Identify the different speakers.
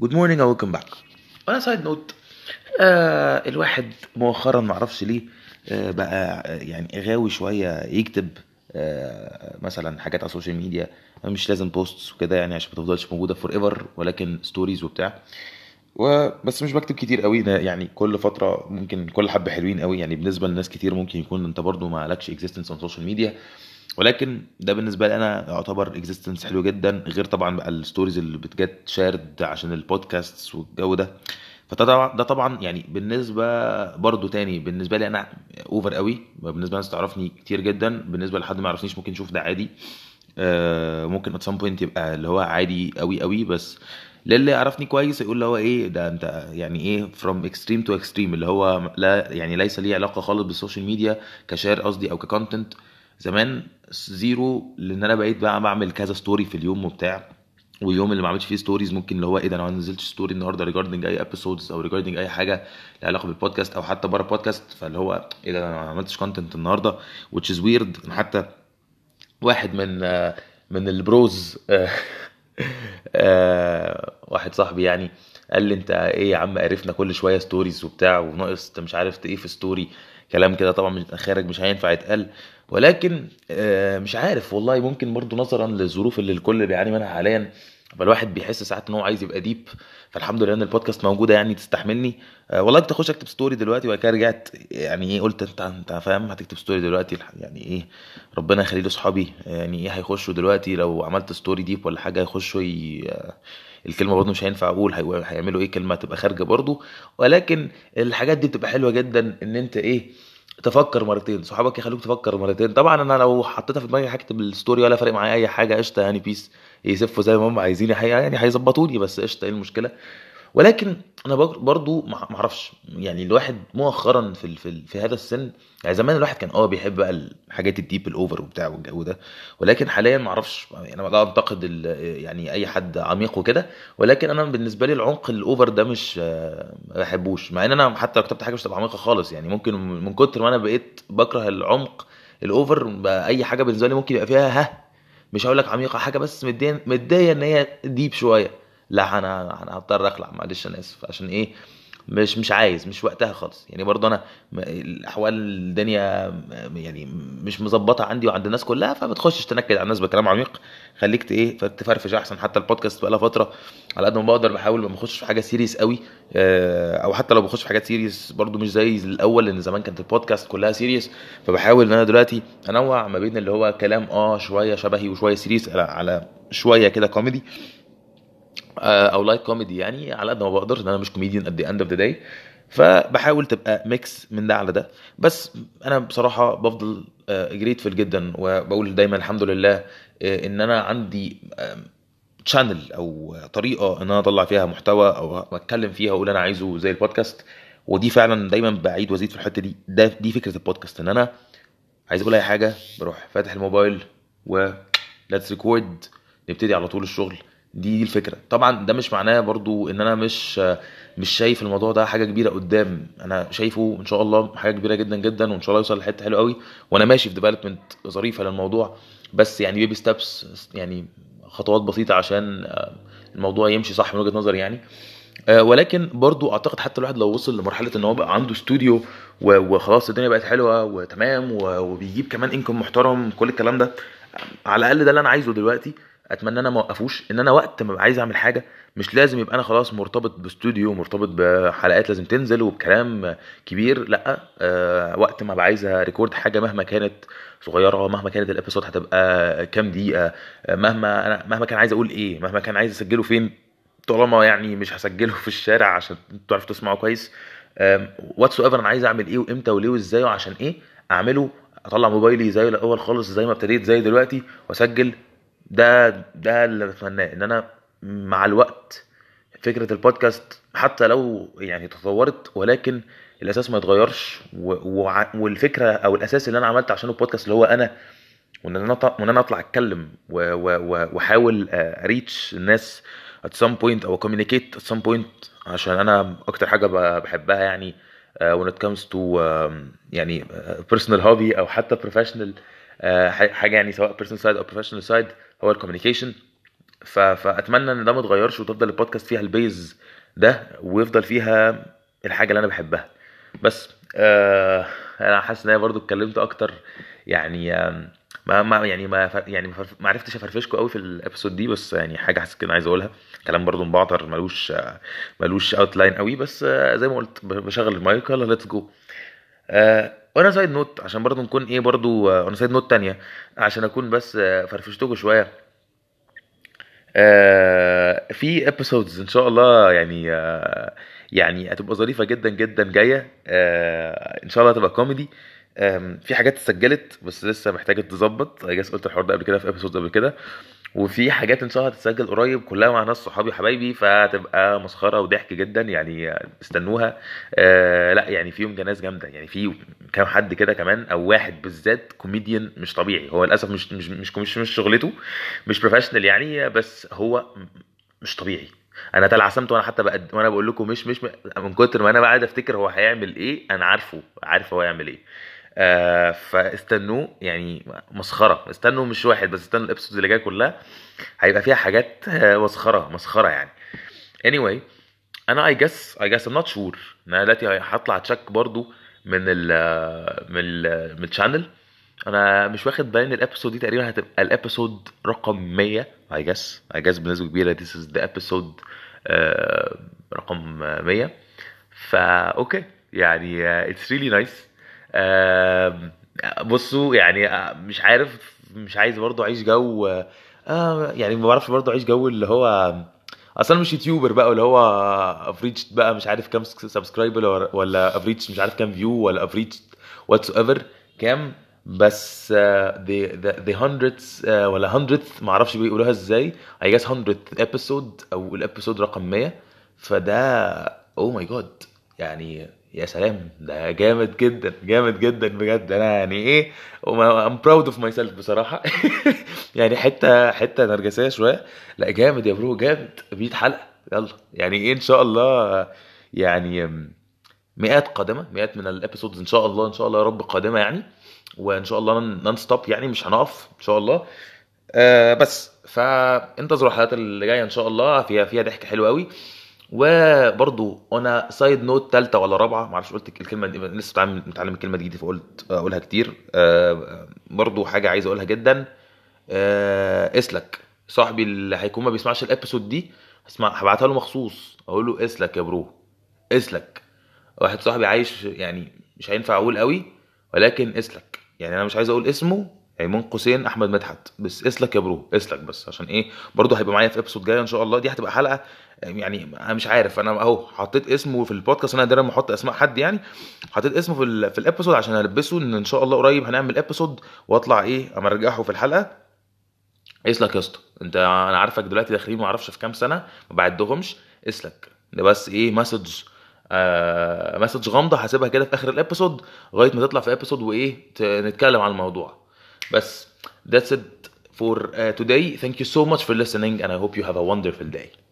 Speaker 1: Good morning أو welcome back و on a side note آه الواحد مؤخرا معرفش ليه آه بقى آه، يعني غاوي شوية يكتب آه مثلا حاجات على ال social media مش لازم posts وكده يعني عشان ما تفضلش موجودة forever ولكن stories وبتاع. وبس مش بكتب كتير قوي يعني كل فترة ممكن كل حبة حلوين قوي يعني بالنسبة لناس كتير ممكن يكون أنت برضو ما لكش existence on social media ولكن ده بالنسبة لي أنا يعتبر existence حلو جدا غير طبعا بقى ال stories اللي بت get shared عشان البودكاست والجو ده. فده طبعا ده طبعا يعني بالنسبة برضو تاني بالنسبة لي أنا over قوي بالنسبة لناس تعرفني كتير جدا بالنسبة لحد ما يعرفنيش ممكن يشوف ده عادي. آه، ممكن at some point يبقى اللي هو عادي قوي قوي بس للي يعرفني كويس يقول اللي هو إيه ده أنت يعني إيه from extreme to extreme اللي هو لا يعني ليس ليه علاقة خالص بال social media ك share قصدي أو ك content زمان zero لأن أنا بقيت بقى بعمل كذا story في اليوم وبتاع واليوم اللي ما عملتش فيه stories ممكن اللي هو إيه ده أنا ما نزلتش story النهارده regarding any episodes أو regarding أي حاجة لها علاقة بالبودكاست أو حتى بره البودكاست فاللي هو إيه ده أنا ما عملتش content النهارده which is weird. حتى واحد من من ال bros آه، واحد صاحبي يعني قال لي انت إيه يا عم عرفنا كل شوية stories وبتاع وناقص انت مش عارف إيه في story كلام كده طبعا خارج مش هينفع يتقال. ولكن آه، مش عارف والله ممكن برضو نظرا للظروف اللي الكل بيعاني منها حاليا. فالواحد بيحس ساعات إن هو عايز يبقى deep فالحمد لله إن البودكاست موجودة يعني تستحملني. آه، والله كنت أخش أكتب story دلوقتي وبعد كده رجعت يعني إيه قلت أنت أنت فاهم؟ هتكتب story دلوقتي يعني إيه؟ ربنا يخلي لي اصحابي يعني إيه هيخشوا دلوقتي؟ لو عملت story deep ولا حاجة هيخشوا. الكلمة برضه مش هينفع أقول هي- هيعملوا إيه؟ كلمة تبقى خارجة برضه. ولكن الحاجات دي بتبقى حلوة جدا إن أنت إيه؟ تفكر مرتين. صحابك يخلوك تفكر مرتين. طبعا أنا لو حطيتها في دماغي هكتب ال story ولا فارق معايا أي حاجة قشطة يعني peace يسفوا زي ما هم عايزين يعني هيظبطوني بس قشطة إيه المشكلة؟ ولكن أنا بر- برضو ما أعرفش يعني الواحد مؤخرا في في, في هذا السن يعني زمان الواحد كان آه بيحب بقى الحاجات ال deep ال over وبتاع والجو ده ولكن حاليا ما أعرفش يعني أنا لا أنتقد يعني أي حد عميق وكده ولكن أنا بالنسبة لي العمق ال over ده مش ما بحبوش. مع إن أنا حتى لو كتبت حاجة مش تبقى عميقة خالص. يعني ممكن من كتر ما أنا بقيت بكره العمق ال over أي حاجة بالنسبة لي ممكن يبقى فيها ها مش هقول لك عميقة حاجة بس مديه إن هي deep شوية. لا أنا أنا هضطر أخلع معلش أنا آسف عشان إيه؟ مش مش عايز مش وقتها خالص. يعني برضه أنا الأحوال الدنيا يعني مش مظبطة عندي وعند الناس كلها فبتخشش تنكد على الناس بكلام عميق خليك إيه تفرفش أحسن. حتى البودكاست بقى فترة على قد ما بقدر بحاول ما اخش في حاجة serious قوي آه، أو حتى لو بخش في حاجات serious برضو مش زي الأول لأن زمان كانت البودكاست كلها serious فبحاول إن أنا دلوقتي أنوع ما بين اللي هو كلام آه شوية شبهي وشوية serious على, شوية كده كوميدي أو light comedy يعني على قد ما بقدر ان أنا مش comedian the end of the day فبحاول تبقى mix من ده على ده. بس أنا بصراحة بفضل grateful جدا وبقول دايما الحمد لله آه، إن أنا عندي channel أو طريقة إن أنا أطلع فيها محتوى أو أتكلم فيها وأقول أنا عايزه زي البودكاست ودي فعلا دايما بعيد وأزيد في الحتة دي. ده دي فكرة البودكاست إن أنا عايز أقول أي حاجة بروح فاتح الموبايل و let's record نبتدي على طول الشغل. دي الفكرة. طبعا ده مش معناه برضو إن أنا مش مش شايف الموضوع ده حاجة كبيرة قدام. أنا شايفه إن شاء الله حاجة كبيرة جدا جدا وإن شاء الله يوصل لحتة حلوة قوي وأنا ماشي في development ظريفة للموضوع. بس يعني baby steps يعني خطوات بسيطة عشان آه، الموضوع يمشي صح من وجهة نظري يعني. آه، ولكن برضو أعتقد حتى الواحد لو وصل لمرحلة إن هو بقى عنده استوديو وخلاص الدنيا بقت حلوة وتمام وبيجيب كمان income محترم كل الكلام ده على الأقل ده اللي أنا عايزه دلوقتي. أتمنى ان أنا ما أوقفوش إن أنا وقت ما عايز أعمل حاجة مش لازم يبقى أنا خلاص مرتبط باستوديو مرتبط بحلقات لازم تنزل وبكلام كبير لأ أه وقت ما عايز record حاجة مهما كانت صغيرة مهما كانت ال episode هتبقى كام دقيقة مهما أنا مهما كان عايز أقول إيه مهما كان عايز أسجله فين طالما يعني مش هسجله في الشارع عشان تعرفوا تسمعوا كويس whatever أنا عايز أعمل إيه وإمتى وليه وإزاي وعشان إيه أعمله أطلع موبايلي زي الأول خالص زي ما ابتديت زي دلوقتي وأسجل ده ده اللي بتمناه إن أنا مع الوقت فكرة البودكاست حتى لو يعني تطورت ولكن الأساس ما يتغيرش والفكرة أو الأساس اللي أنا عملت عشان البودكاست اللي هو أنا وإن أنا أط- وإن أنا أطلع أتكلم وأحاول أ reach الناس at some point أو communicate at some point عشان أنا أكتر حاجة بحبها يعني uh, when it comes to يعني uh, personal hobby أو حتى professional حاجة يعني سواء personal side أو professional side هو ال communication. فأتمنى إن ده ما يتغيرش وتفضل البودكاست فيها ال base ده ويفضل فيها الحاجة اللي أنا بحبها. بس آه أنا حاسس إن أنا برضو اتكلمت أكتر يعني ما ما يعني ما يعني ما عرفتش أفرفشكوا قوي في ال episode دي بس يعني حاجة حاسس كده عايز أقولها. كلام برضو مبعتر ملوش آه، ملوش outline قوي بس آه، زي ما قلت بشغل المايك يلا let's go آه و on a side note عشان برضو نكون إيه برضو on a side note تانية عشان أكون بس آه، فرفشتكوا شوية. آه في episodes إن شاء الله يعني آه يعني هتبقى ظريفة جدا جدا جاية. إن شاء الله هتبقى كوميدي في حاجات اتسجلت بس لسه محتاجة تظبط اي قلت الحوار ده قبل كده في episodes قبل كده. وفي حاجات إن شاء الله هتتسجل قريب كلها مع ناس صحابي وحبايبي فهتبقى مسخرة وضحك جدا يعني استنوها. آه لا يعني فيهم ناس جامدة. يعني في كام حد كده كمان أو واحد بالذات كوميديان مش طبيعي. هو للأسف مش مش مش مش, مش شغلته مش professional يعني بس هو مش طبيعي. أنا تلعثمت وأنا حتى بقد... وأنا بقول لكم مش مش من كتر ما أنا قاعد أفتكر هو هيعمل إيه أنا عارفه عارف هو هيعمل إيه. آه فاستنوه يعني مسخرة. استنوا مش واحد بس استنوا ال episodes اللي جاية كلها. هيبقى فيها حاجات آه، مسخرة مسخرة يعني. Anyway أنا I guess I guess I'm not sure أنا دلوقتي هطلع check برضو من ال من ال من ال channel أنا مش واخد بالي إن ال episode دي تقريبا هتبقى ال episode رقم 100 اي جس اي جس بنسبة كبيرة is the episode آه، رقم 100 فا okay يعني it's really nice بصوا يعني مش عارف مش عايز برضو أعيش جو يعني ما بعرفش برضو أعيش جو اللي هو أصلا مش YouTuber بقى اللي هو average بقى مش عارف كام subscriber ولا average مش عارف كام view ولا average whatever كام؟ بس the the آه، ولا hundredth ما أعرفش بيقولوها إزاي. I guess 100th episode أو ال episode رقم 100 فده oh my God يعني يا سلام ده جامد جدا جامد جدا بجد. أنا يعني إيه I'm proud of myself بصراحة. يعني حتة حتة نرجسية شوية. لا جامد يا bro جامد. 100 حلقة. يلا. يعني إيه إن شاء الله يعني مئات قادمة مئات من ال episodes إن شاء الله إن شاء الله يا رب قادمة يعني. وإن شاء الله non-stop يعني مش هنقف إن شاء الله. آه بس. فانتظروا الحلقات اللي جاية إن شاء الله. فيها فيها ضحك حلو قوي وبرضو on a side note ثالثه ولا رابعة معرفش قلت الكلمة دي لسه متعلم متعلم الكلمة دي فقلت أقولها كتير. آه برضو حاجة عايز أقولها جدا. آه إسلك صاحبي اللي هيكون ما بيسمعش ال episode دي هسمع هبعتها له مخصوص. أقول له إسلك يا bro إسلك. واحد صاحبي عايش يعني مش هينفع أقول قوي ولكن إسلك. يعني أنا مش عايز أقول اسمه يعني من قوسين أحمد مدحت بس إسلك يا bro إسلك بس. عشان إيه؟ برضه هيبقى معايا في episode جاي إن شاء الله. دي هتبقى حلقة يعني أنا مش عارف أنا أهو حطيت اسمه في البودكاست أنا دايما بحط أسماء حد يعني حطيت اسمه في في ال episode عشان ألبسه إن إن شاء الله قريب هنعمل episode وأطلع إيه أما أرجعه في الحلقة. اسلك يا أسطى أنت أنا عارفك دلوقتي داخلين ما أعرفش في كام سنة ما بعدهمش اسلك ده بس إيه message آه message غامضة هسيبها كده في آخر ال episode لغاية ما تطلع في episode وإيه نتكلم عن الموضوع. بس that's it for uh, today. Thank you so much for listening and I hope you have a wonderful day.